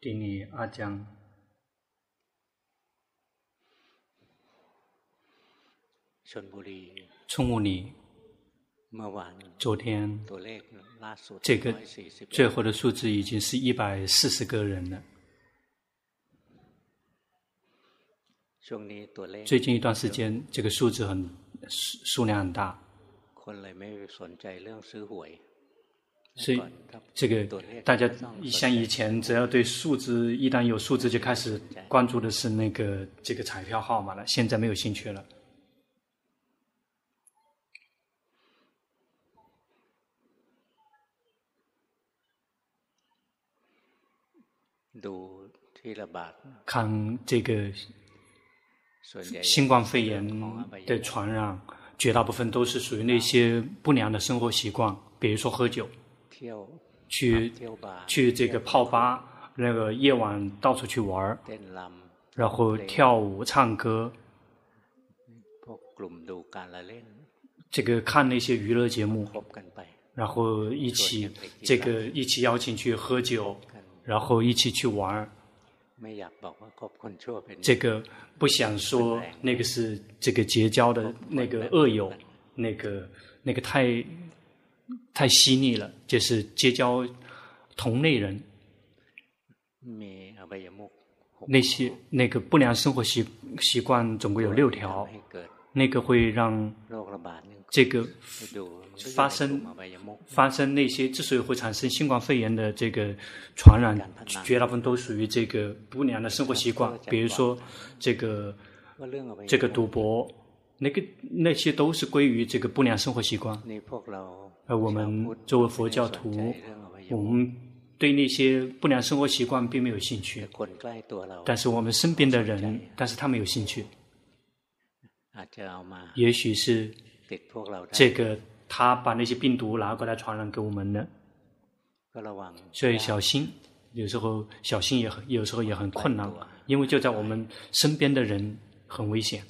丁尼阿江，昨天。这个最后的数字已经是一百四十个人了。最近一段时间，这个数字很数数量很大，所以这个大家像以前，只要对数字一旦有数字就开始关注的是那个这个彩票号码了，现在没有兴趣了。看这个。新冠肺炎的传染，绝大部分都是属于那些不良的生活习惯，比如说喝酒，去去这个泡吧，那个夜晚到处去玩，然后跳舞、唱歌，这个看那些娱乐节目，然后一起这个一起邀请去喝酒，然后一起去玩。这个不想说那个是这个结交的那个恶友，那个那个太太犀利了，就是结交同类人。那些那个不良生活习习惯总共有六条，那个会让这个。发生发生那些之所以会产生新冠肺炎的这个传染，绝大部分都属于这个不良的生活习惯，比如说这个这个赌博，那个那些都是归于这个不良生活习惯。而我们作为佛教徒，我们对那些不良生活习惯并没有兴趣，但是我们身边的人，但是他们有兴趣，也许是这个。他把那些病毒拿过来传染给我们呢，所以小心，有时候小心也很，有时候也很困难，因为就在我们身边的人很危险。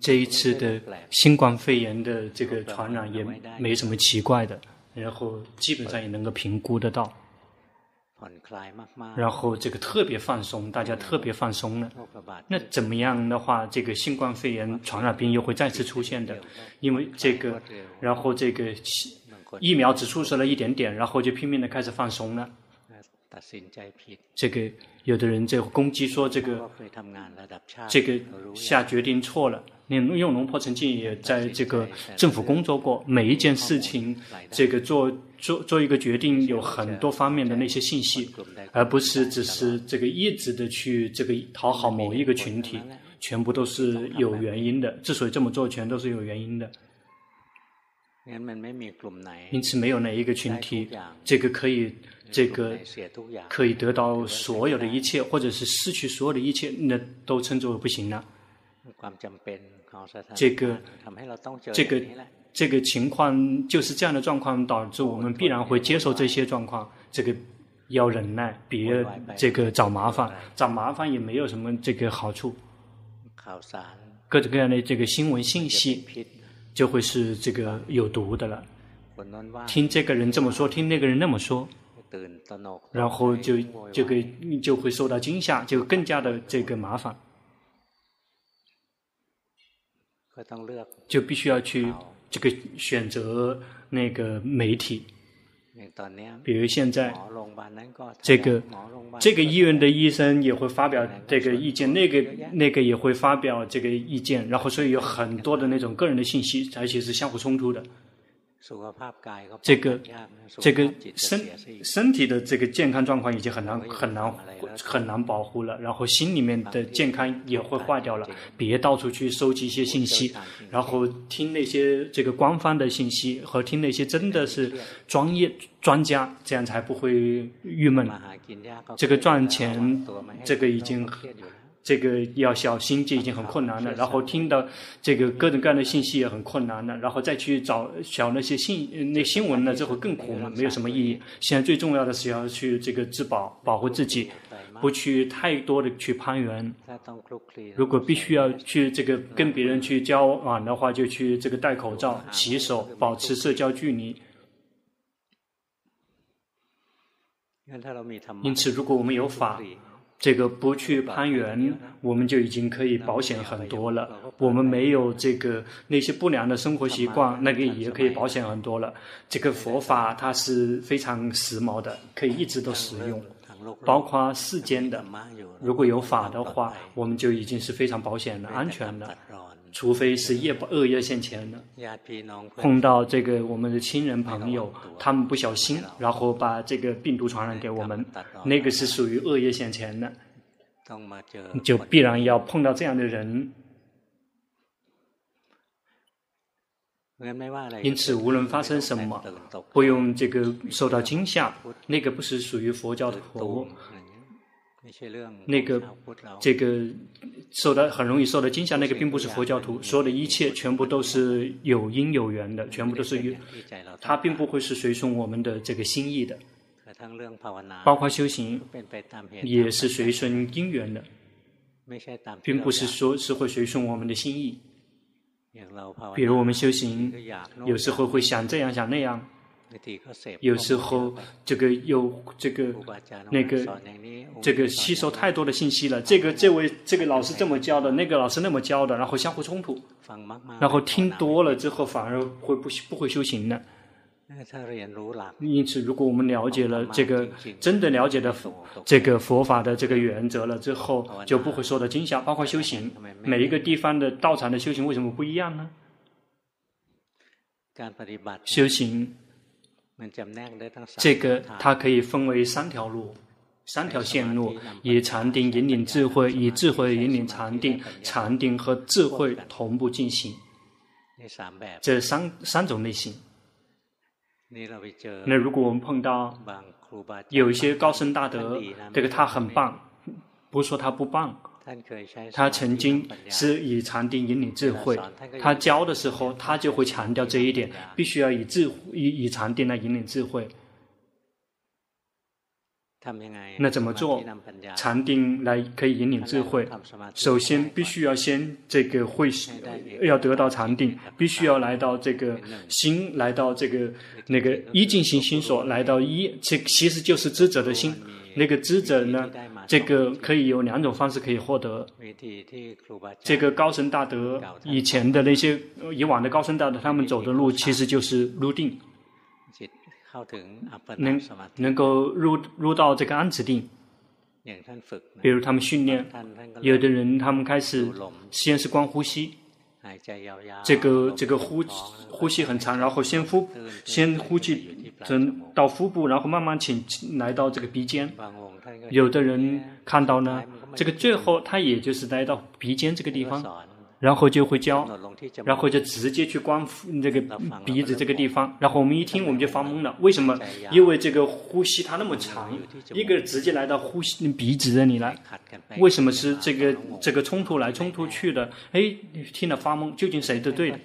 这一次的新冠肺炎的这个传染也没什么奇怪的，然后基本上也能够评估得到。然后这个特别放松，大家特别放松了。那怎么样的话，这个新冠肺炎传染病又会再次出现的？因为这个，然后这个疫苗只注射了一点点，然后就拼命的开始放松了。这个有的人这个攻击说这个，这个下决定错了。你用龙婆曾经也在这个政府工作过，每一件事情，这个做做做一个决定，有很多方面的那些信息，而不是只是这个一直的去这个讨好某一个群体，全部都是有原因的。之所以这么做，全都是有原因的。因此，没有哪一个群体，这个可以这个可以得到所有的一切，或者是失去所有的一切，那都称之为不行了。这个这个这个情况就是这样的状况，导致我们必然会接受这些状况。这个要忍耐，别这个找麻烦，找麻烦也没有什么这个好处。各种各样的这个新闻信息就会是这个有毒的了。听这个人这么说，听那个人那么说，然后就就给就会受到惊吓，就更加的这个麻烦。就必须要去这个选择那个媒体，比如现在这个这个医院的医生也会发表这个意见，那个那个也会发表这个意见，然后所以有很多的那种个人的信息，而且是相互冲突的。这个这个身身体的这个健康状况已经很难很难很难保护了，然后心里面的健康也会坏掉了。别到处去收集一些信息，然后听那些这个官方的信息和听那些真的是专业专家，这样才不会郁闷。这个赚钱，这个已经这个要小心这已经很困难了，然后听到这个各种各样的信息也很困难了，然后再去找找那些信那新闻呢，这会更苦了，没有什么意义。现在最重要的是要去这个自保，保护自己，不去太多的去攀援。如果必须要去这个跟别人去交往的话，就去这个戴口罩、洗手、保持社交距离。因此，如果我们有法。这个不去攀缘，我们就已经可以保险很多了。我们没有这个那些不良的生活习惯，那个也可以保险很多了。这个佛法它是非常时髦的，可以一直都使用，包括世间的。如果有法的话，我们就已经是非常保险的、安全了。除非是业恶业现前的，碰到这个我们的亲人朋友，他们不小心，然后把这个病毒传染给我们，那个是属于恶业现前的，就必然要碰到这样的人。因此，无论发生什么，不用这个受到惊吓，那个不是属于佛教徒。那个，这个受到很容易受到惊吓，那个并不是佛教徒，所有的一切全部都是有因有缘的，全部都是有，他并不会是随顺我们的这个心意的，包括修行也是随顺因缘的，并不是说是会随顺我们的心意。比如我们修行，有时候会想这样想那样。有时候这个有这个那个这个吸收太多的信息了，这个这位这个老师这么教的，那个老师那么教的，然后相互冲突，然后听多了之后反而会不不会修行呢？因此，如果我们了解了这个真的了解的这个佛法的这个原则了之后，就不会受到惊吓。包括修行，每一个地方的道场的修行为什么不一样呢？修行。这个它可以分为三条路，三条线路，以禅定引领智慧，以智慧引领禅定，禅定和智慧同步进行。这三三种类型。那如果我们碰到有一些高僧大德，这个他很棒，不说他不棒。他曾经是以禅定引领智慧，他教的时候，他就会强调这一点，必须要以智以以禅定来引领智慧。那怎么做？禅定来可以引领智慧，首先必须要先这个会要得到禅定，必须要来到这个心，来到这个那个一进行心所，来到一，这其实就是知者的心。那个知者呢，这个可以有两种方式可以获得。这个高僧大德以前的那些以往的高僧大德，他们走的路其实就是入定，能能够入入到这个安止定。比如他们训练，有的人他们开始先是观呼吸。这个这个呼呼吸很长，然后先呼先呼气，等到腹部，然后慢慢请来到这个鼻尖。有的人看到呢，这个最后他也就是来到鼻尖这个地方。然后就会教，然后就直接去观这个鼻子这个地方，然后我们一听我们就发懵了，为什么？因为这个呼吸它那么长，一个直接来到呼吸鼻子这里来，为什么是这个这个冲突来冲突去的？哎，听了发懵，究竟谁的对的？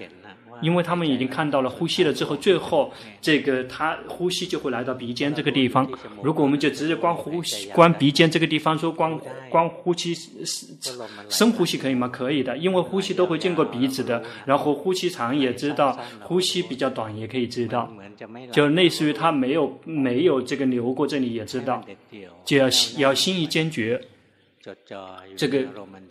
因为他们已经看到了呼吸了之后，最后这个他呼吸就会来到鼻尖这个地方。如果我们就直接光呼吸，光鼻尖这个地方，说光光呼吸，深呼吸可以吗？可以的，因为呼吸都会经过鼻子的。然后呼吸长也知道，呼吸比较短也可以知道，就类似于他没有没有这个流过这里也知道，就要要心意坚决。这个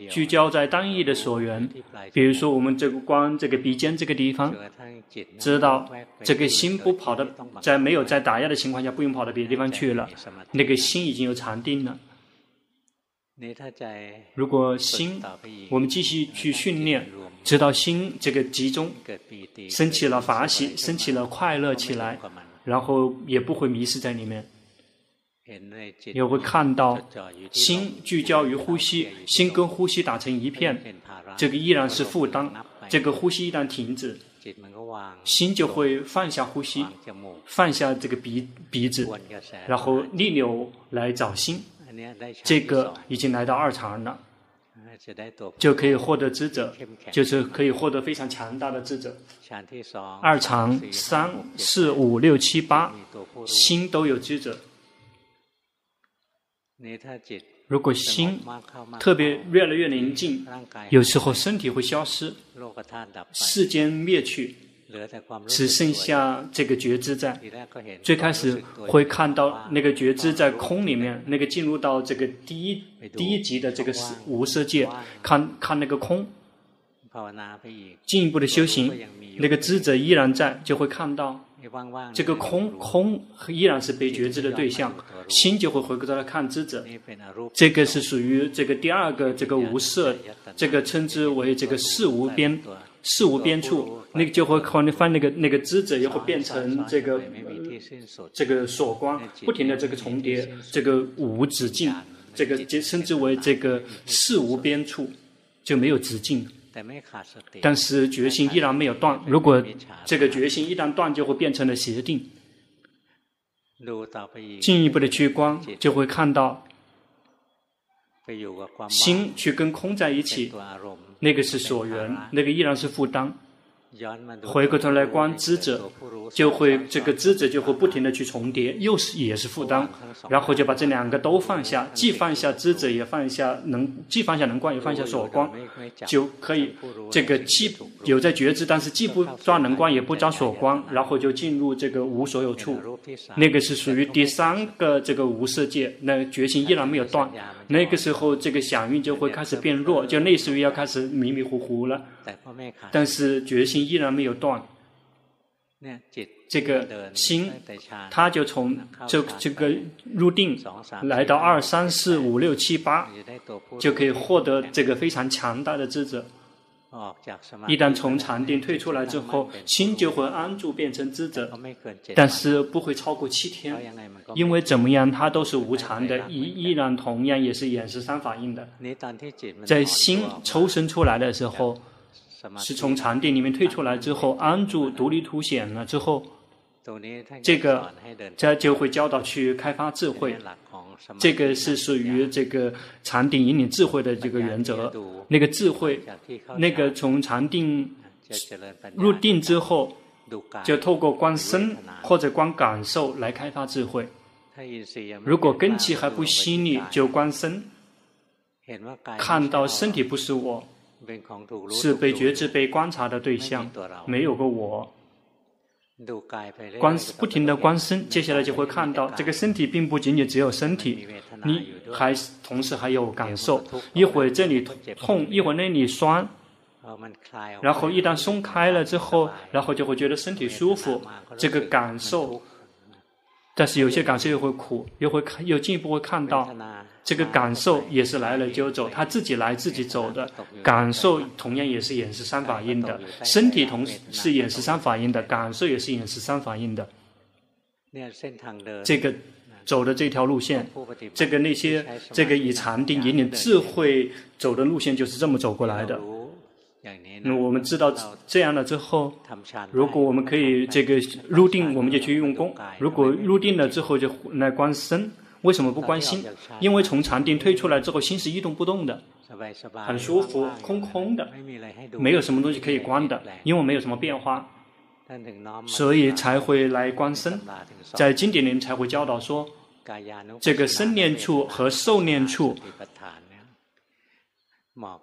聚焦在单一的所缘，比如说我们这个光这个鼻尖这个地方，知道这个心不跑的，在没有在打压的情况下，不用跑到别的地方去了，那个心已经有禅定了。如果心，我们继续去训练，直到心这个集中，升起了法喜，升起了快乐起来，然后也不会迷失在里面。你会看到心聚焦于呼吸，心跟呼吸打成一片，这个依然是负担。这个呼吸一旦停止，心就会放下呼吸，放下这个鼻鼻子，然后逆流来找心。这个已经来到二禅了。就可以获得智者，就是可以获得非常强大的智者。二禅三四五六七八，心都有智者。如果心特别越来越宁静，有时候身体会消失，世间灭去。只剩下这个觉知在。最开始会看到那个觉知在空里面，那个进入到这个第一第一级的这个无色界，看看那个空。进一步的修行，那个知者依然在，就会看到这个空空依然是被觉知的对象，心就会回过头来看知者。这个是属于这个第二个这个无色，这个称之为这个事无边。事无边处，那个就会靠你翻那个那个知者，也会变成这个这个所光，不停的这个重叠，这个无止境，这个就称之为这个事无边处，就没有止境。但是决心依然没有断，如果这个决心一旦断，就会变成了邪定。进一步的去观，就会看到心去跟空在一起。那个是所缘，那个依然是负担。回过头来观知者，就会这个知者就会不停的去重叠，又是也是负担，然后就把这两个都放下，既放下知者，也放下能，既放下能观，也放下所观，就可以这个既有在觉知，但是既不抓能观，也不抓所观，然后就进入这个无所有处，那个是属于第三个这个无色界，那个觉性依然没有断，那个时候这个响应就会开始变弱，就类似于要开始迷迷糊糊了，但是觉性。依然没有断，这个心，他就从这这个入定，来到二三四五六七八，就可以获得这个非常强大的智者。一旦从禅定退出来之后，心就会安住变成智者，但是不会超过七天，因为怎么样，它都是无常的，依依然同样也是眼识三法印的。在心抽身出来的时候。是从禅定里面退出来之后，安住独立凸显了之后，这个这就会教导去开发智慧。这个是属于这个禅定引领智慧的这个原则。那个智慧，那个从禅定入定之后，就透过观身或者观感受来开发智慧。如果根基还不细腻，就观身，看到身体不是我。是被觉知、被观察的对象，没有个我。观不停的观身，接下来就会看到这个身体并不仅仅只有身体，你还同时还有感受。一会儿这里痛，一会儿那里酸，然后一旦松开了之后，然后就会觉得身体舒服。这个感受。但是有些感受又会苦，又会看，又进一步会看到，这个感受也是来了就走，他自己来自己走的。感受同样也是眼识三法印的，身体同时是眼识三法印的，感受也是眼识三法印的。这个走的这条路线，这个那些这个以禅定引领智慧走的路线，就是这么走过来的。那我们知道这样了之后，如果我们可以这个入定，我们就去用功；如果入定了之后，就来观身。为什么不观心？因为从禅定退出来之后，心是一动不动的，很舒服，空空的，没有什么东西可以观的，因为没有什么变化，所以才会来观身。在经典里面才会教导说，这个身念处和受念处。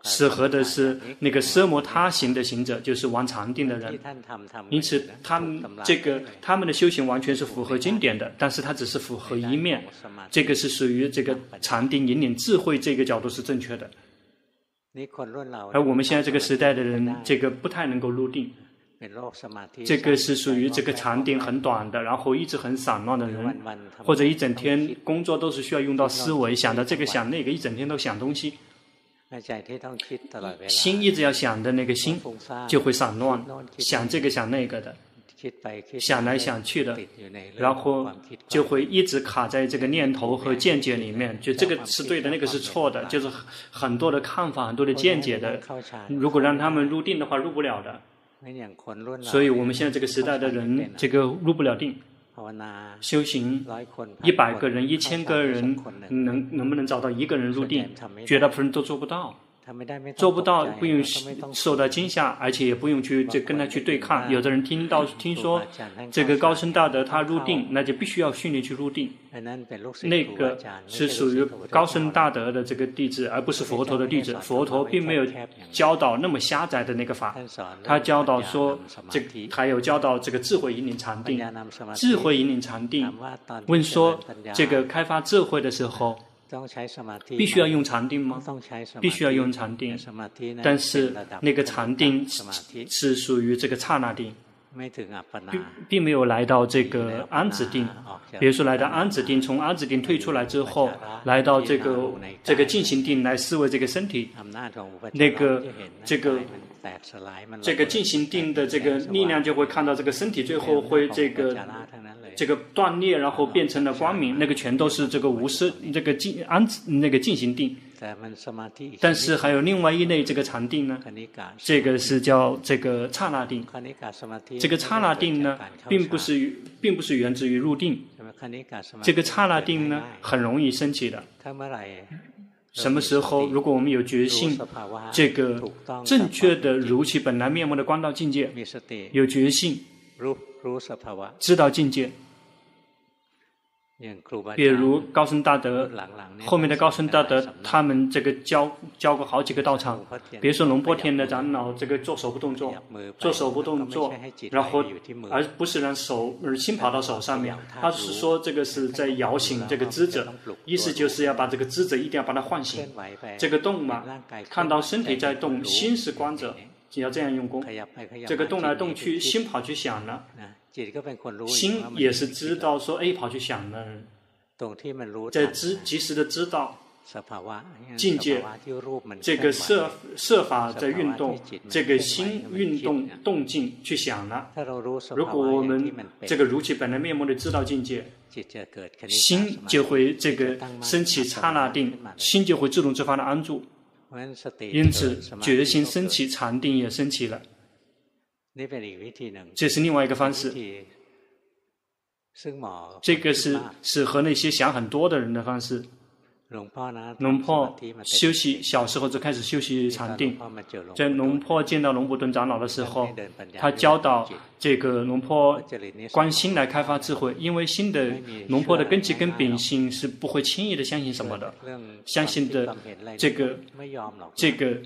适合的是那个奢摩他行的行者，就是玩禅定的人。因此，他们这个他们的修行完全是符合经典的，但是它只是符合一面。这个是属于这个禅定引领智慧这个角度是正确的。而我们现在这个时代的人，这个不太能够入定。这个是属于这个禅定很短的，然后一直很散乱的人，或者一整天工作都是需要用到思维，想到这个想那个，一整天都想东西。心一直要想的那个心，就会散乱，想这个想那个的，想来想去的，然后就会一直卡在这个念头和见解里面，就这个是对的，那个是错的，就是很多的看法，很多的见解的。如果让他们入定的话，入不了的。所以我们现在这个时代的人，这个入不了定。修行一百个人、一千个人，能能不能找到一个人入定？绝大部分人都做不到。做不到，不用受到惊吓，而且也不用去这跟他去对抗。有的人听到听说这个高僧大德他入定，那就必须要训练去入定。那个是属于高僧大德的这个弟子，而不是佛陀的弟子。佛陀并没有教导那么狭窄的那个法，他教导说这还有教导这个智慧引领禅定，智慧引领禅定。问说这个开发智慧的时候。必须要用禅定吗？必须要用禅定，但是那个禅定是属于这个刹那定，并并没有来到这个安止定。比如说来到安止定，从安止定退出来之后，来到这个这个进行定来思维这个身体，那个这个。这个进行定的这个力量就会看到这个身体最后会这个这个断裂，然后变成了光明，那个全都是这个无色这个进安那个进行定。但是还有另外一类这个禅定呢，这个是叫这个刹那定。这个刹那定呢，并不是并不是源自于入定。这个刹那定呢，很容易升起的。什么时候，如果我们有决心，这个正确的如其本来面目的观到境界，有决心，知道境界。比如高僧大德，后面的高僧大德，他们这个教教过好几个道场。比如说龙波天的长老，这个做手部动作，做手部动作，然后而不是让手而心跑到手上面，他是说这个是在摇醒这个知者，意思就是要把这个知者一定要把它唤醒。这个动嘛，看到身体在动，心是观者，就要这样用功。这个动来动去，心跑去想了。心也是知道说，哎，跑去想了，在知及时的知道境界，这个设设法在运动，这个心运动动静去想了。如果我们这个如其本来面目的知道境界，心就会这个升起刹那定，心就会自动自发的安住。因此，决心升起，禅定也升起了。这是另外一个方式，这个是是和那些想很多的人的方式。龙婆休息小时候就开始休息禅定，在龙婆见到龙伯顿长老的时候，他教导这个龙婆观心来开发智慧，因为心的龙婆的根基跟秉性是不会轻易的相信什么的，相信的这个这个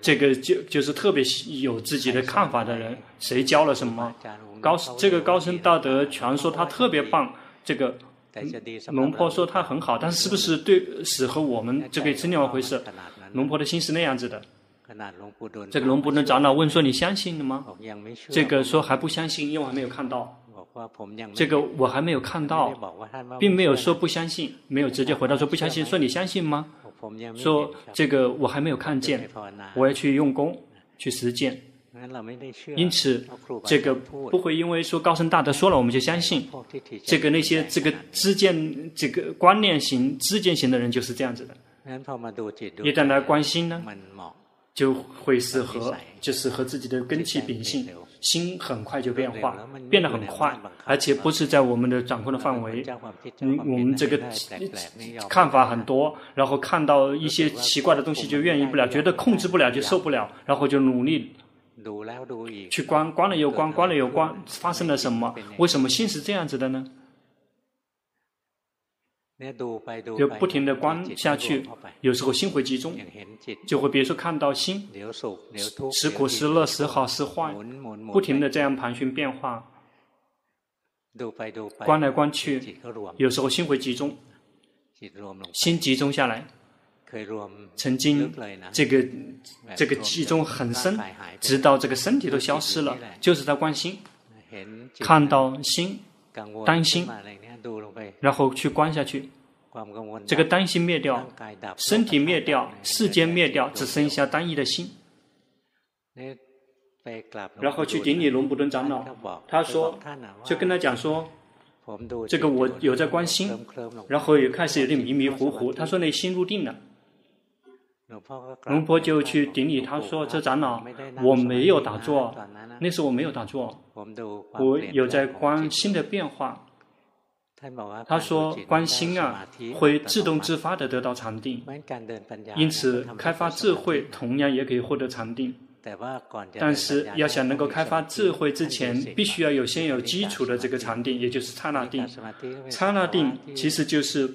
这个就就是特别有自己的看法的人，谁教了什么？高这个高僧道德全说他特别棒，这个。龙婆说他很好，但是是不是对适合我们这个是另外一回事。龙婆的心是那样子的。这个龙婆的长老问说：“你相信了吗？”这个说还不相信，因为我还没有看到。这个我还没有看到，并没有说不相信，没有直接回答说不相信。说你相信吗？说这个我还没有看见，我要去用功去实践。因此，这个不会因为说高僧大德说了我们就相信。这个那些这个知见这个观念型知见型的人就是这样子的。一旦来关心呢，就会是和，就是和自己的根气秉性，心很快就变化，变得很快，而且不是在我们的掌控的范围。嗯，我们这个看法很多，然后看到一些奇怪的东西就愿意不了，觉得控制不了就受不了，然后就努力。去观，观了又观，观了又观，发生了什么？为什么心是这样子的呢？就不停的观下去，有时候心会集中，就会比如说看到心时苦时乐时好时坏，不停的这样盘旋变化，观来观去，有时候心会集中，心集中下来。曾经，这个这个其中很深，直到这个身体都消失了，就是在观心，看到心，担心，然后去观下去，这个担心灭掉，身体灭掉，世间灭掉，只剩下单一的心。然后去顶礼龙布顿长老，他说，就跟他讲说，这个我有在观心，然后也开始有点迷迷糊糊。他说那心入定了。龙婆就去顶礼，他说：“这长老，我没有打坐，那时我没有打坐，我有在观心的变化。他说：“观心啊，会自动自发的得到禅定，因此开发智慧同样也可以获得禅定。但是要想能够开发智慧之前，必须要有先有基础的这个禅定，也就是刹那定。刹那定其实就是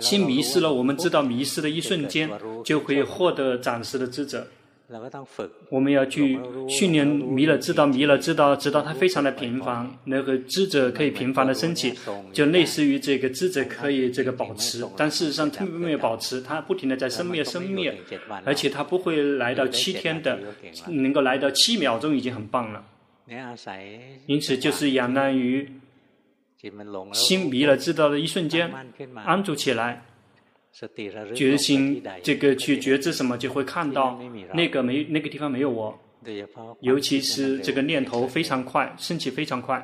心迷失了，我们知道迷失的一瞬间，就可以获得暂时的知者。”我们要去训练弥勒知道，弥勒知道，直到它非常的平凡，那个智者可以平凡的升起，就类似于这个智者可以这个保持，但事实上它没有保持，它不停的在生灭生灭，而且它不会来到七天的，能够来到七秒钟已经很棒了。因此就是仰赖于心迷了知道的一瞬间，安住起来。决心这个去觉知什么，就会看到那个没那个地方没有我。尤其是这个念头非常快，升起非常快，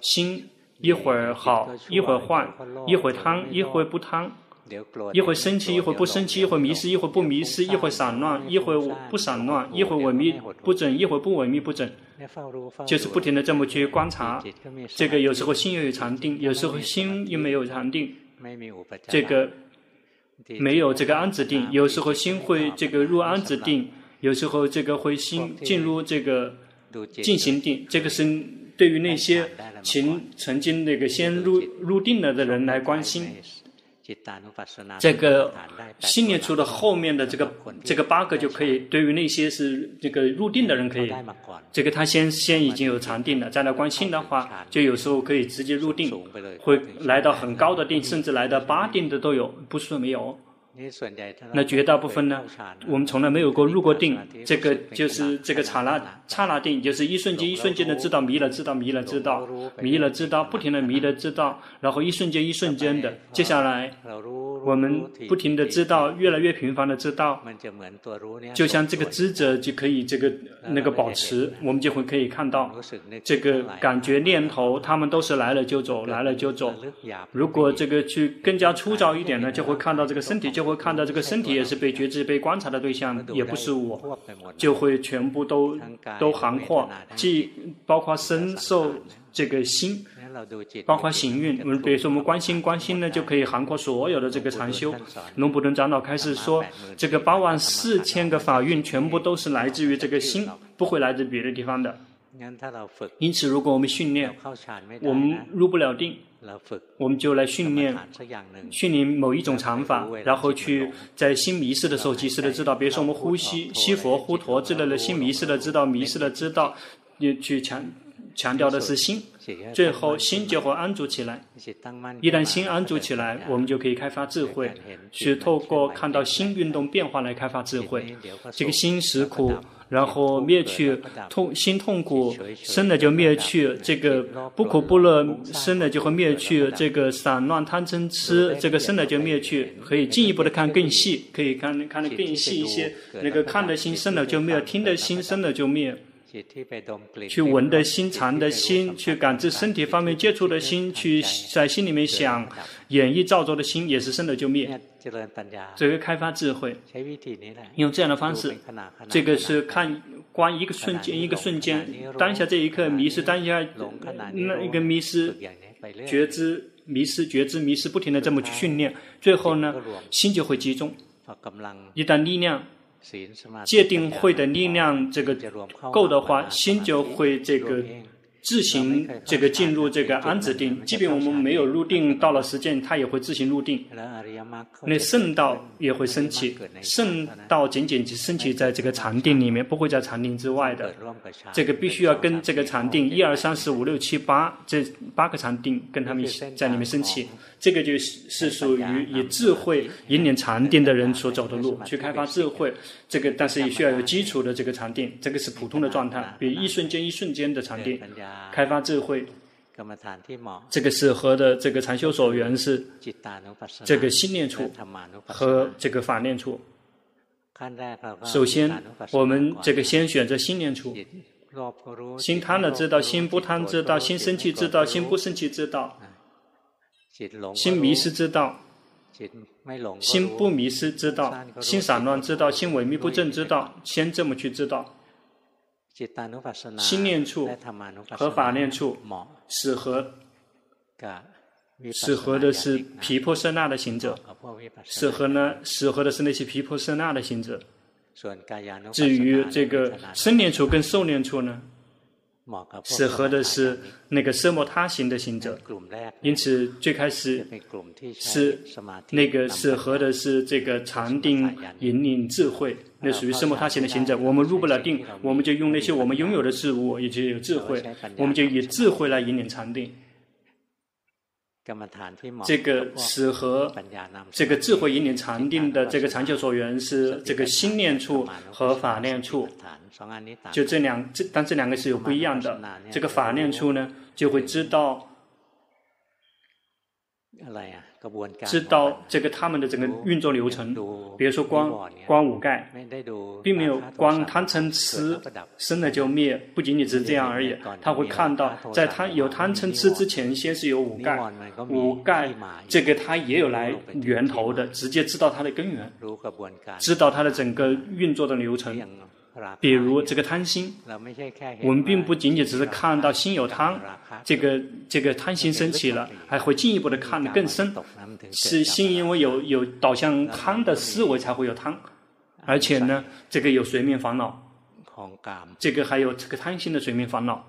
心一会儿好，一会儿坏，一会儿贪，一会儿不贪，一会儿生气，一会儿不生气，一会儿迷失，一会儿不迷失，一会儿散乱，一会儿不散乱，一会儿萎靡不振，一会儿不萎靡不振，就是不停的这么去观察。这个有时候心又有禅定，有时候心又没有禅定，这个。没有这个安止定，有时候心会这个入安止定，有时候这个会心进入这个进行定。这个是对于那些曾曾经那个先入入定了的人来关心。这个新念处的后面的这个这个八个就可以，对于那些是这个入定的人可以，这个他先先已经有禅定了，再来观心的话，就有时候可以直接入定，会来到很高的定，甚至来到八定的都有，不是说没有。那绝大部分呢，我们从来没有过入过定，这个就是这个刹那刹那定，就是一瞬间一瞬间的知道迷了知道迷了知道迷了知道，不停的迷了知道，然后一瞬间一瞬间的，接下来我们不停的知道，越来越频繁的知道，就像这个知者就可以这个那个保持，我们就会可以看到这个感觉念头，他们都是来了就走，来了就走。如果这个去更加粗糙一点呢，就会看到这个身体就会。会看到这个身体也是被觉知、被观察的对象，也不是我，就会全部都都涵括，既包括身受这个心，包括行运。我们比如说我们观心，观心呢就可以涵括所有的这个禅修。龙普顿长老开始说，这个八万四千个法运全部都是来自于这个心，不会来自别的地方的。因此，如果我们训练，我们入不了定。我们就来训练，训练某一种禅法，然后去在心迷失的时候及时的知道。比如说我们呼吸、吸佛、呼陀之类的，心迷失的知道，迷失的知道，也去强强调的是心，最后心就会安住起来。一旦心安住起来，我们就可以开发智慧，去透过看到心运动变化来开发智慧。这个心实苦。然后灭去痛心痛苦生了就灭去这个不苦不乐生了就会灭去这个散乱贪嗔痴这个生了就灭去可以进一步的看更细可以看看得更细一些那个看的心生了就灭听的心生了就灭 去闻的心尝的心去感知身体方面接触的心去在心里面想演绎造作的心也是生了就灭。这个开发智慧，用这样的方式，这个是看观一个瞬间，一个瞬间，当下这一刻迷失，当下那一个迷失，觉知迷失，觉知迷失，不停的这么去训练，最后呢，心就会集中。一旦力量界定会的力量这个够的话，心就会这个。自行这个进入这个安止定，即便我们没有入定，到了时间，它也会自行入定。那圣道也会升起，圣道仅仅只升起在这个禅定里面，不会在禅定之外的。这个必须要跟这个禅定一二三四五六七八这八个禅定跟他们在里面升起。这个就是属于以智慧引领禅定的人所走的路，去开发智慧。这个但是也需要有基础的这个禅定，这个是普通的状态，比如一瞬间一瞬间的禅定。开发。智慧，这个是和的这个禅修所缘是这个心念处和这个法念处。首先，我们这个先选择心念处，心贪了知道，心不贪知道，心生气知道，心不生气知道。心迷失知道，心不迷失知道，心散乱知道，心萎靡不振知道，先这么去知道。心念处和法念处适合适合的是皮婆舍那的行者，适合呢，适合的是那些皮婆舍那的行者。至于这个生念处跟受念处呢，适合的是那个奢摩他行的行者。因此，最开始是那个适合的是这个禅定引领智慧，那属于奢摩他行的行者。我们入不了定，我们就用那些我们拥有的事物，以及有智慧，我们就以智慧来引领禅定。这个适合这个智慧引领禅定的这个禅修所缘是这个心念处和法念处，就这两这，但这两个是有不一样的。这个法念处呢，就会知道。知道这个他们的整个运作流程，比如说光光五盖，并没有光贪嗔痴生了就灭，不仅仅只是这样而已。他会看到，在他有贪嗔痴之前，先是有五盖，五盖这个他也有来源头的，直接知道它的根源，知道它的整个运作的流程。比如这个贪心，我们并不仅仅只是看到心有贪，这个这个贪心升起了，还会进一步的看得更深，是心因为有有导向贪的思维才会有贪，而且呢，这个有随眠烦恼，这个还有这个贪心的随眠烦恼。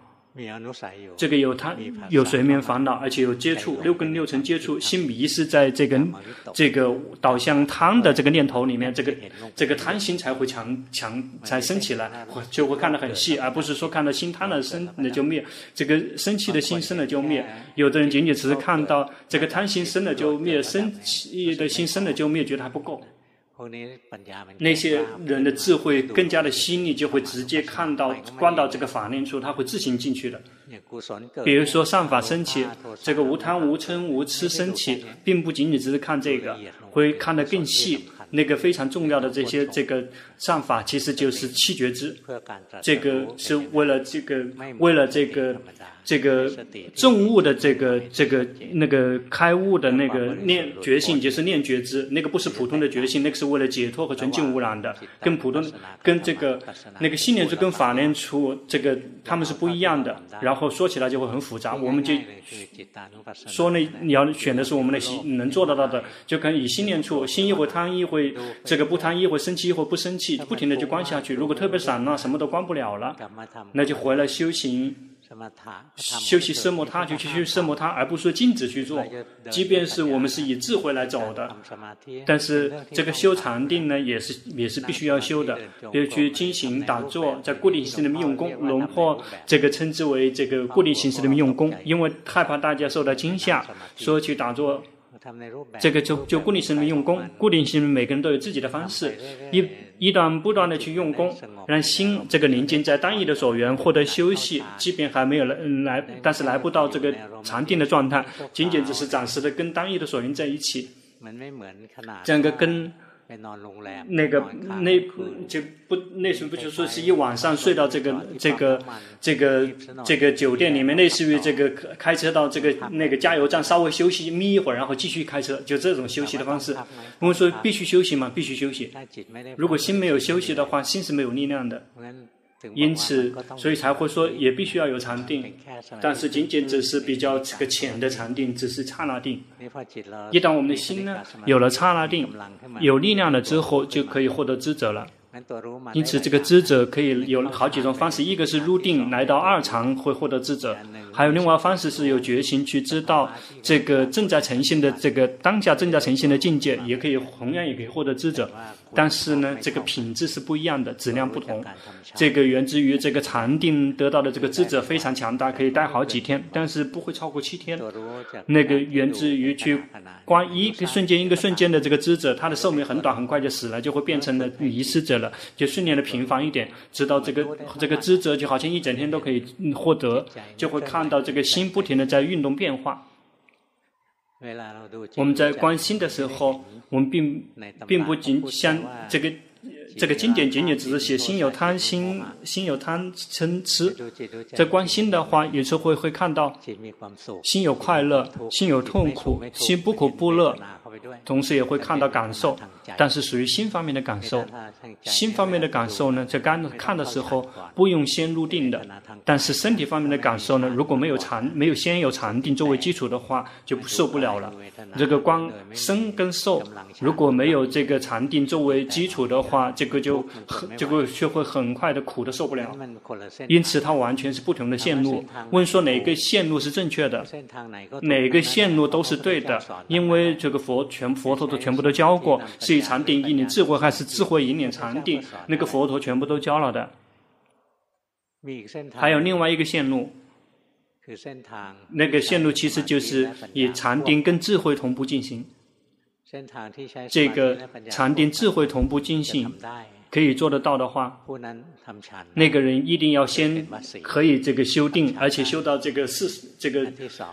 这个有贪，有睡眠烦恼，而且有接触六根六尘接触，心迷失在这个这个导向贪的这个念头里面，这个这个贪心才会强强才升起来，就会看得很细，而不是说看到心贪了生了就灭，这个生气的心生了就灭。有的人仅仅只是看到这个贪心生了就灭，生气的心生了就灭，觉得还不够。那些人的智慧更加的犀利，就会直接看到、观到这个法念处，他会自行进去的。比如说善法升起，这个无贪、无嗔、无痴升起，并不仅仅只是看这个，会看得更细。那个非常重要的这些这个善法，其实就是七觉支。这个是为了这个，为了这个。这个证悟的这个这个那个开悟的那个念觉性，就是念觉知，那个不是普通的觉性，那个是为了解脱和纯净无染的，跟普通跟这个那个心念处跟法念处这个他们是不一样的。然后说起来就会很复杂，我们就说那你要选的是我们的心能做得到的，就可以以心念处，心一会贪一会这个不贪一会生气一会不生气，不停的就观下去。如果特别散了，什么都观不了了，那就回来修行。修习奢摩他就去修奢摩他，而不是说禁止去做。即便是我们是以智慧来走的，但是这个修禅定呢，也是也是必须要修的。比如去进行打坐，在固定形式里面用功，龙破这个称之为这个固定形式里面用功，因为害怕大家受到惊吓，说去打坐。这个就就固定性的用功，固定性每个人都有自己的方式，一一段不断的去用功，让心这个宁静在单一的所缘获得休息，即便还没有来来，但是来不到这个禅定的状态，仅仅只是暂时的跟单一的所缘在一起，这那个那就不那什么不就说是一晚上睡到这个这个这个这个酒店里面，类似于这个开车到这个那个加油站稍微休息眯一会儿，然后继续开车，就这种休息的方式。我们说必须休息嘛，必须休息。如果心没有休息的话，心是没有力量的。因此，所以才会说也必须要有禅定，但是仅仅只是比较这个浅的禅定，只是刹那定。一旦我们的心呢有了刹那定，有力量了之后，就可以获得知者了。因此，这个知者可以有好几种方式，一个是入定来到二禅会获得知者，还有另外方式是有决心去知道这个正在呈现的这个当下正在呈现的境界，也可以同样也可以获得知者。但是呢，这个品质是不一样的，质量不同。这个源自于这个禅定得到的这个知者非常强大，可以待好几天，但是不会超过七天。那个源自于去观一个瞬间一个瞬间的这个知者，他的寿命很短，很快就死了，就会变成了遗失者了。就训练的频繁一点，直到这个这个知者就好像一整天都可以获得，就会看到这个心不停的在运动变化。我们在关心的时候，我们并并不仅像这个这个经典仅仅只是写心有贪心，心有贪嗔痴。在观心的话，有时候会会看到心有快乐，心有痛苦，心不苦不乐，同时也会看到感受。但是属于心方面的感受。心方面的感受呢，在刚看的时候不用先入定的，但是身体方面的感受呢，如果没有禅，没有先有禅定作为基础的话，就受不了了。这个光身跟受，如果没有这个禅定作为基础的话，这个就很，这个就会很快的苦的受不了。因此，它完全是不同的线路。问说哪个线路是正确的？哪个线路都是对的，因为这个佛全佛陀都全部都教过，是以禅定引领智慧，还是智慧引领禅定？那个佛陀全部都教了的。还有另外一个线路，那个线路其实就是以禅定跟智慧同步进行。这个禅定智慧同步进行。可以做得到的话，那个人一定要先可以这个修定，而且修到这个四这个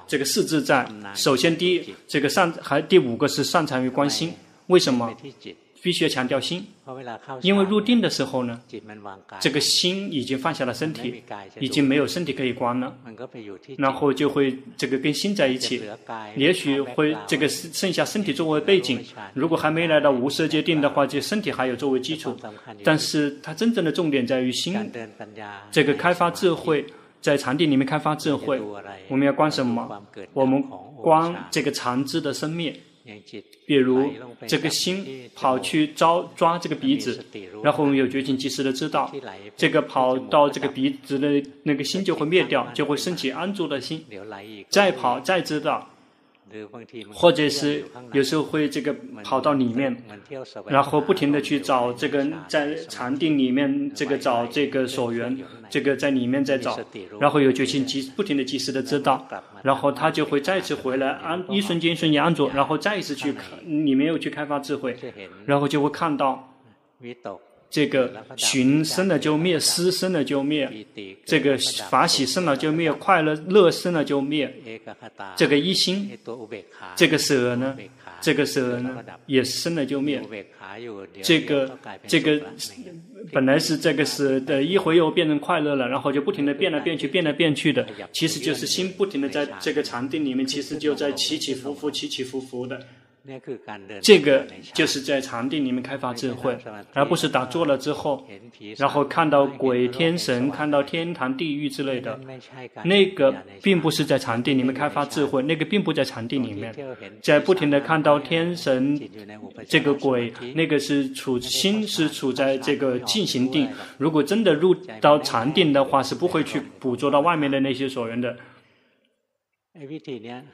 这个四自在。首先，第一这个善还第五个是擅长于观心，为什么？必须要强调心，因为入定的时候呢，这个心已经放下了身体，已经没有身体可以观了，然后就会这个跟心在一起，也许会这个剩下身体作为背景。如果还没来到无色界定的话，就身体还有作为基础，但是它真正的重点在于心，这个开发智慧，在禅定里面开发智慧，我们要观什么？我们观这个禅知的生灭。比如这个心跑去抓抓这个鼻子，然后我们有觉性及时的知道，这个跑到这个鼻子的那个心就会灭掉，就会升起安住的心，再跑再知道。或者是有时候会这个跑到里面，然后不停的去找这个在禅定里面这个找这个所缘，这个在里面在找，然后有决心及不停的及时的知道，然后他就会再次回来安一瞬间一瞬间安住，然后再一次去你没有去开发智慧，然后就会看到。这个寻生了就灭，思生了就灭；这个法喜生了就灭，快乐乐生了就灭。这个一心，这个舍呢，这个舍呢，也生了就灭。这个这个本来是这个舍的，一会又变成快乐了，然后就不停的变来变去，变来变去的，其实就是心不停的在这个禅定里面，其实就在起起伏伏，起起伏伏的。这个就是在禅定里面开发智慧，而不是打坐了之后，然后看到鬼天神、看到天堂地狱之类的，那个并不是在禅定里面开发智慧，那个并不在禅定里面，在不停的看到天神这个鬼，那个是处心是处在这个进行定。如果真的入到禅定的话，是不会去捕捉到外面的那些所缘的。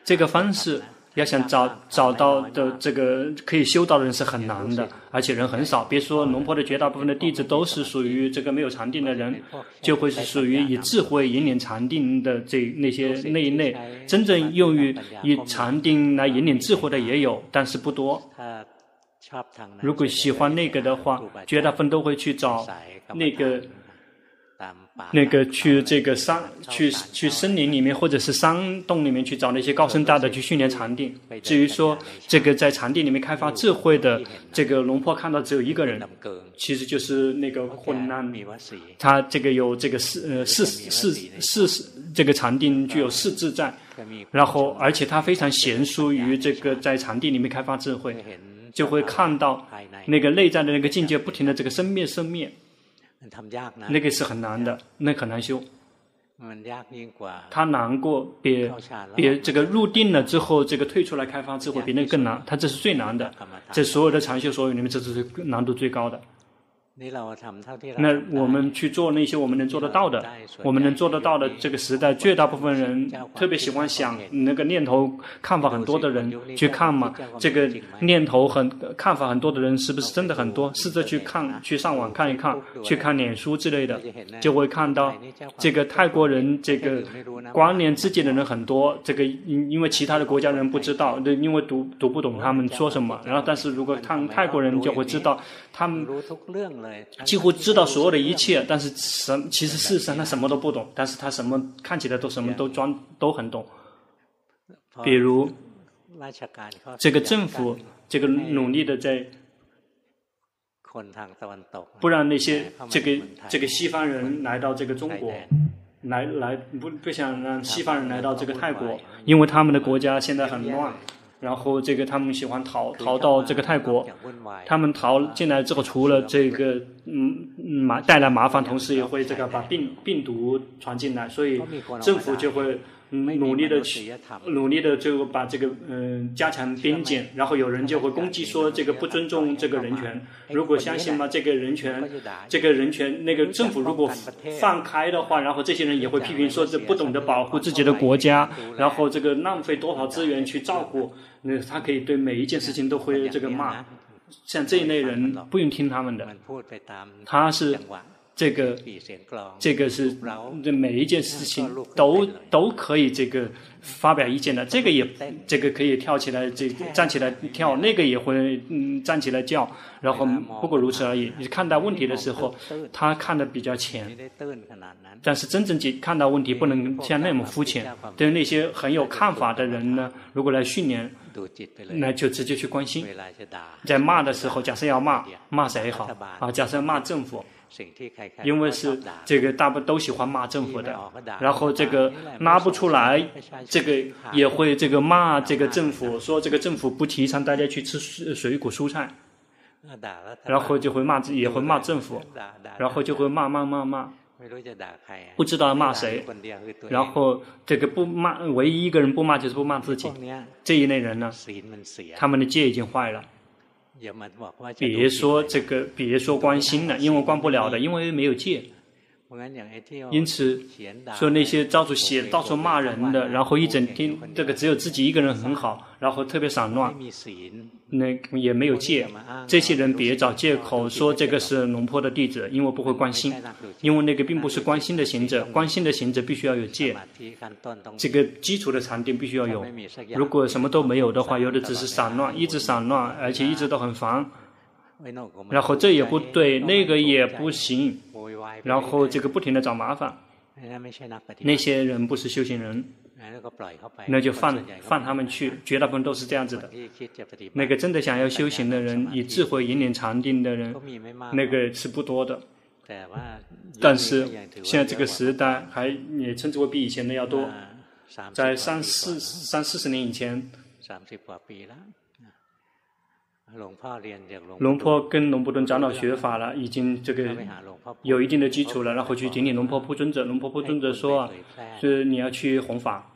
这个方式。要想找找到的这个可以修道的人是很难的，而且人很少。别说龙坡的绝大部分的弟子都是属于这个没有禅定的人，就会是属于以智慧引领禅定的这那些那一类。真正用于以禅定来引领智慧的也有，但是不多。如果喜欢那个的话，绝大部分都会去找那个。那个去这个山，去去森林里面或者是山洞里面去找那些高僧大德去训练禅定。至于说这个在禅定里面开发智慧的这个龙婆看到只有一个人，其实就是那个混难。他这个有这个四呃四四四四这个禅定具有四自在，然后而且他非常娴熟于这个在禅定里面开发智慧，就会看到那个内在的那个境界不停的这个生灭生灭。那个是很难的，那很难修。他难过，比比这个入定了之后，这个退出来开发智慧比那个更难。他这是最难的，在所有的禅修所有里面，这是最难度最高的。那我们去做那些我们能做得到的，我们能做得到的。这个时代绝大部分人特别喜欢想那个念头看法很多的人去看嘛。这个念头很看法很多的人是不是真的很多？试着去看，去上网看一看，去看脸书之类的，就会看到这个泰国人这个关联自己的人很多。这个因因为其他的国家人不知道，因为读读不懂他们说什么。然后但是如果看泰国人就会知道他们。几乎知道所有的一切，但是什其实事实上他什么都不懂，但是他什么看起来都什么都装都很懂。比如这个政府这个努力的在不让那些这个这个西方人来到这个中国，来来不不想让西方人来到这个泰国，因为他们的国家现在很乱。然后这个他们喜欢逃逃到这个泰国，他们逃进来之后，除了这个嗯麻带来麻烦，同时也会这个把病病毒传进来，所以政府就会。努力的去，努力的就把这个嗯加强边检，然后有人就会攻击说这个不尊重这个人权。如果相信嘛，这个人权，这个人权那个政府如果放开的话，然后这些人也会批评说这不懂得保护自己的国家，然后这个浪费多少资源去照顾，那他可以对每一件事情都会这个骂。像这一类人不用听他们的，他是。这个，这个是这每一件事情都都可以这个发表意见的。这个也这个可以跳起来，这个站起来跳，那个也会嗯站起来叫。然后不过如此而已。你看待问题的时候，他看的比较浅，但是真正解看到问题，不能像那么肤浅。对那些很有看法的人呢，如果来训练，那就直接去关心。在骂的时候，假设要骂骂谁好啊？假设骂政府。因为是这个大部分都喜欢骂政府的，然后这个拉不出来，这个也会这个骂这个政府，说这个政府不提倡大家去吃水果蔬菜，然后就会骂，也会骂政府，然后就会骂骂骂骂，不知道骂谁，然后这个不骂，唯一一个人不骂就是不骂自己，这一类人呢，他们的戒已经坏了。别说这个，别说关心了，因为关不了的，因为没有戒。因此，说那些到处写、到处骂人的，然后一整天这个只有自己一个人很好，然后特别散乱，那也没有戒。这些人别找借口说这个是龙坡的弟子，因为不会关心，因为那个并不是关心的行者，关心的行者必须要有戒。这个基础的禅定必须要有，如果什么都没有的话，有的只是散乱，一直散乱，而且一直都很烦。然后这也不对，那个也不行。然后这个不停的找麻烦，那些人不是修行人，那就放放他们去，绝大部分都是这样子的。那个真的想要修行的人，以智慧引领禅定的人，那个是不多的。但是现在这个时代还也称之为比以前的要多，在三四三四十年以前。龙坡跟龙布顿长老学法了，已经这个有一定的基础了，然后去顶礼龙坡铺尊者。龙坡铺尊者说啊，是你要去弘法。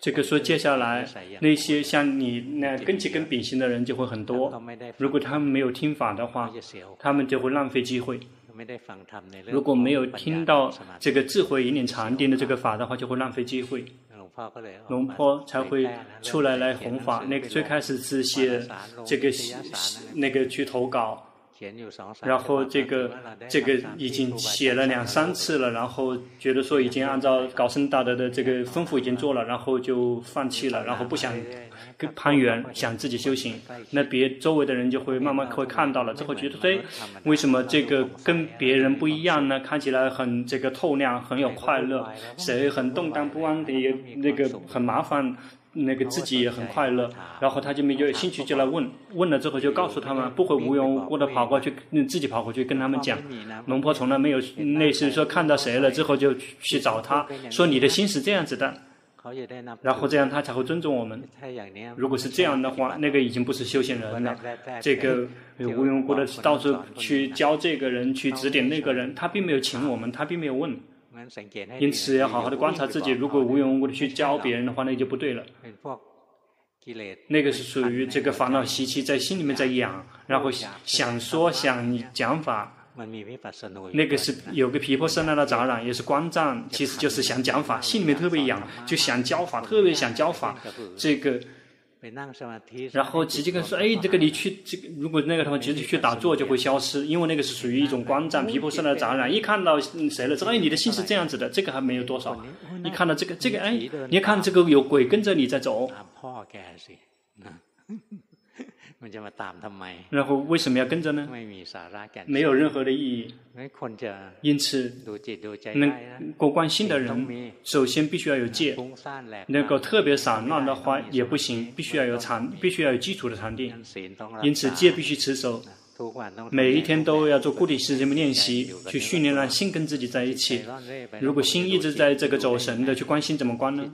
这个说接下来那些像你那根基跟秉行的人就会很多。如果他们没有听法的话，他们就会浪费机会。如果没有听到这个智慧引领禅定的这个法的话，就会浪费机会。龙坡才会出来来弘法。那个最开始是写这个那个去投稿，然后这个这个已经写了两三次了，然后觉得说已经按照高僧大德的这个吩咐已经做了，然后就放弃了，然后不想跟攀缘，想自己修行。那别周围的人就会慢慢会看到了，之后觉得哎，为什么这个跟别人不一样呢？看起来很这个透亮，很有快乐，谁很动荡不安的也那个很麻烦。那个自己也很快乐，然后他就没有兴趣就来问，问了之后就告诉他们，不会无缘无故的跑过去，自己跑过去跟他们讲。龙婆从来没有类似说看到谁了之后就去找他，说你的心是这样子的，然后这样他才会尊重我们。如果是这样的话，那个已经不是修行人了，这个无缘无故的到处去教这个人，去指点那个人，他并没有请我们，他并没有问。因此要好好的观察自己，如果无缘无故的去教别人的话，那就不对了。那个是属于这个烦恼习气在心里面在养，然后想说想讲法。那个是有个皮婆舍那的杂染，也是观障，其实就是想讲法，心里面特别痒，就想教法，特别想教法，这个。然后直接跟说，哎，这个你去这个，如果那个什么，直接去打坐就会消失，因为那个是属于一种观战，皮肤上的杂染。一看到谁了，说，哎，你的心是这样子的，这个还没有多少。一看到这个，这个，哎，你看这个有鬼跟着你在走。然后为什么要跟着呢？没有任何的意义。因此，能够关心的人，首先必须要有戒。能够特别散乱的话也不行，必须要有禅，必须要有基础的禅定。因此，戒必须持守。每一天都要做固定时间的练习，去训练让心跟自己在一起。如果心一直在这个走神的去关心，怎么关呢？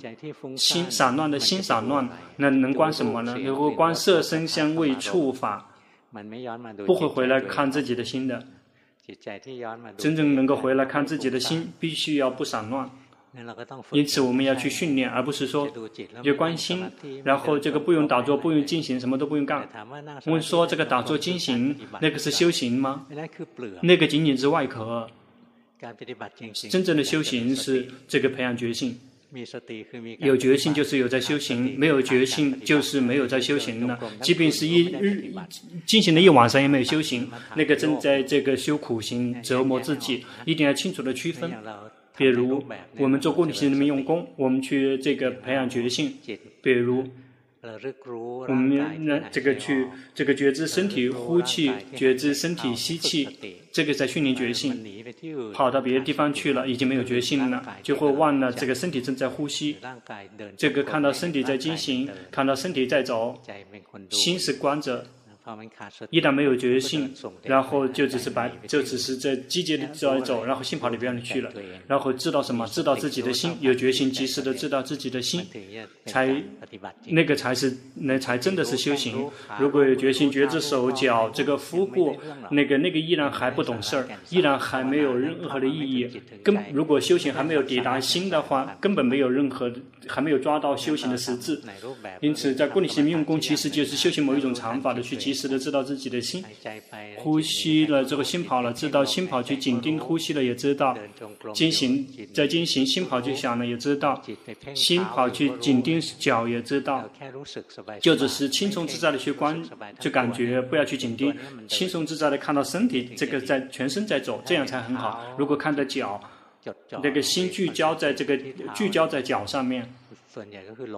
心散乱的心散乱，那能关什么呢？如果关色声香味触法，不会回来看自己的心的。真正能够回来看自己的心，必须要不散乱。因此，我们要去训练，而不是说有关心，然后这个不用打坐，不用进行，什么都不用干。问说这个打坐进行，那个是修行吗？那个仅仅是外壳。真正的修行是这个培养决心。有决心就是有在修行，没有决心就是没有在修行了。即便是一日进行了一晚上也没有修行，那个正在这个修苦行折磨自己，一定要清楚的区分。比如，我们做固定型人民用功，我们去这个培养觉性。比如，我们呢这个去这个觉知身体呼气，觉知身体吸气，这个在训练觉性。跑到别的地方去了，已经没有觉性了，就会忘了这个身体正在呼吸。这个看到身体在进行，看到身体在走，心是观着。一旦没有决心，然后就只是把，就只是在积极的走一走，然后心跑到别处去了。然后知道什么？知道自己的心，有决心，及时的知道自己的心，才那个才是那才真的是修行。如果有决心，觉知手脚这个拂过，那个那个依然还不懂事儿，依然还没有任何的意义。根如果修行还没有抵达心的话，根本没有任何还没有抓到修行的实质。因此，在固定型用功，其实就是修行某一种长法的去及。时的知道自己的心，呼吸了之后心跑了，知道心跑去紧盯呼吸了也知道，进行在进行心跑去想了也知道，心跑去紧盯脚也知道，就只是轻松自在的去观，就感觉不要去紧盯，轻松自在的看到身体这个在全身在走，这样才很好。如果看到脚，那个心聚焦在这个聚焦在脚上面。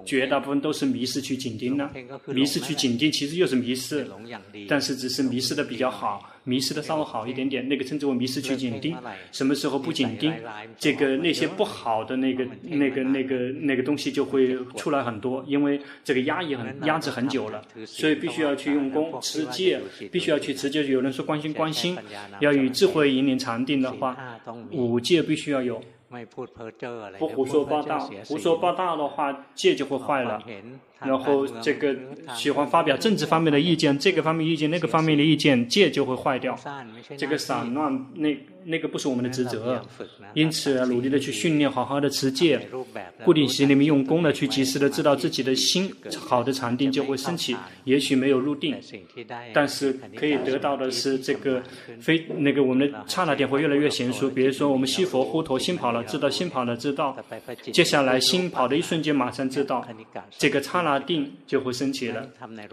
绝大部分都是迷失去紧盯了，迷失去紧盯，其实就是迷失，但是只是迷失的比较好。迷失的稍微好一点点，那个称之为迷失去紧盯。什么时候不紧盯，这个那些不好的那个、那个、那个、那个东西就会出来很多，因为这个压抑很压制很久了，所以必须要去用功持戒，必须要去持戒。有人说关心关心，要以智慧引领禅定的话，五戒必须要有。不胡说八道，胡说八道的话，戒就会坏了。然后这个喜欢发表政治方面的意见，这个方面意见，那个方面的意见，戒就会坏掉。这个散乱，那那个不是我们的职责。因此，努力的去训练，好好的持戒，固定心里面用功的去及时的知道自己的心，好的禅定就会升起。也许没有入定，但是可以得到的是这个非那个我们的刹那点会越来越娴熟。比如说，我们西佛呼陀心跑了，知道心跑了，知道。接下来心跑的一瞬间，马上知道这个刹那。定就会升起了，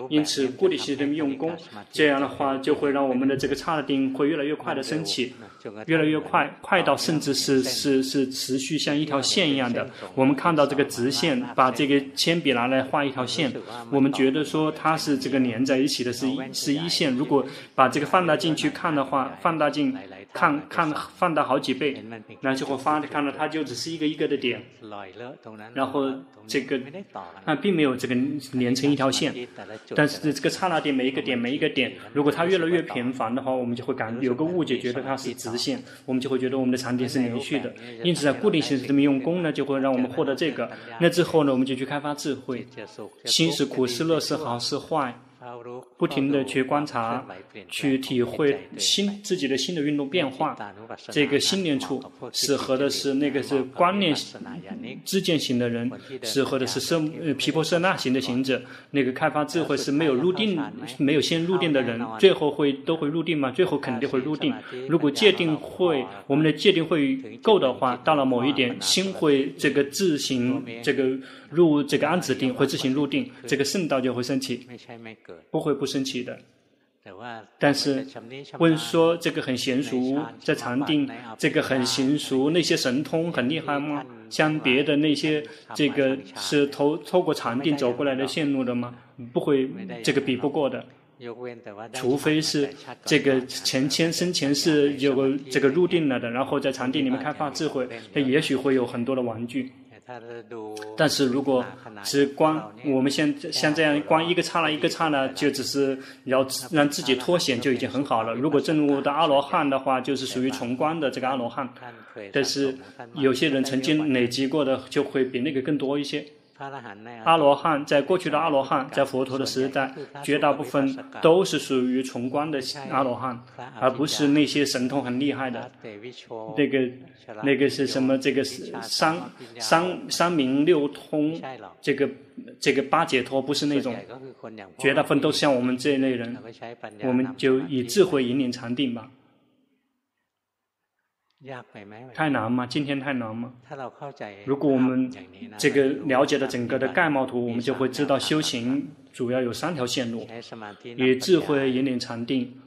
因此固定系的用功，这样的话就会让我们的这个刹那定会越来越快的升起，越来越快，快到甚至是是是持续像一条线一样的。我们看到这个直线，把这个铅笔拿来画一条线，我们觉得说它是这个连在一起的，是一是一线。如果把这个放大镜去看的话，放大镜看看放大好几倍，那就会发看到它就只是一个一个的点，然后这个那并没有这个。连成一条线，但是这个刹那点每一个点每一个点，如果它越来越频繁的话，我们就会感有个误解，觉得它是直线，我们就会觉得我们的禅定是连续的。因此，在固定形式这么用功呢，就会让我们获得这个。那之后呢，我们就去开发智慧，心是苦是乐是好是坏。不停的去观察，去体会心自己的心的运动变化。这个心念处适合的是那个是观念自见型的人，适合的是色呃皮婆舍那型的行者。那个开发智慧是没有入定，没有先入定的人，最后会都会入定吗？最后肯定会入定。如果界定会，我们的界定会够的话，到了某一点，心会这个自行这个入这个安止定，会自行入定，这个圣道就会升起。不会不升起的，但是问说这个很娴熟，在禅定这个很娴熟，那些神通很厉害吗？像别的那些这个是透透过禅定走过来的线路的吗？不会，这个比不过的，除非是这个前前生前是有这个入定了的，然后在禅定里面开发智慧，那也许会有很多的玩具。但是如果只光我们像像这样光一个刹那一个刹那，就只是要让自己脱险就已经很好了。如果证悟的阿罗汉的话，就是属于崇光的这个阿罗汉。但是有些人曾经累积过的，就会比那个更多一些。阿罗汉在过去的阿罗汉，在佛陀的时代，绝大部分都是属于崇光的阿罗汉，而不是那些神通很厉害的。那个那个是什么？这个是三三三明六通，这个这个八解脱，不是那种。绝大部分都是像我们这一类人，我们就以智慧引领禅定吧。太难吗？今天太难吗？如果我们这个了解了整个的概貌图，我们就会知道修行主要有三条线路：以智慧引领禅定，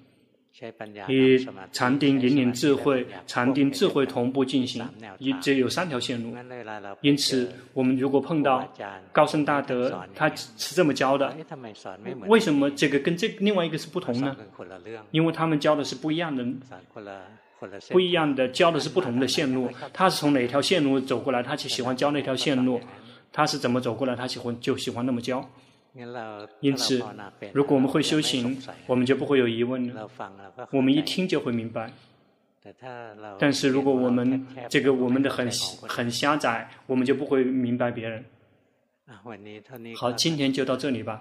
以禅定引领智慧，禅定智慧同步进行，一这有三条线路。因此，我们如果碰到高僧大德，他是这么教的，为什么这个跟这另外一个是不同呢？因为他们教的是不一样的。不一样的教的是不同的线路，他是从哪条线路走过来，他就喜欢教那条线路；他是怎么走过来，他喜欢就喜欢那么教。因此，如果我们会修行，我们就不会有疑问了。我们一听就会明白。但是如果我们这个我们的很很狭窄，我们就不会明白别人。好，今天就到这里吧。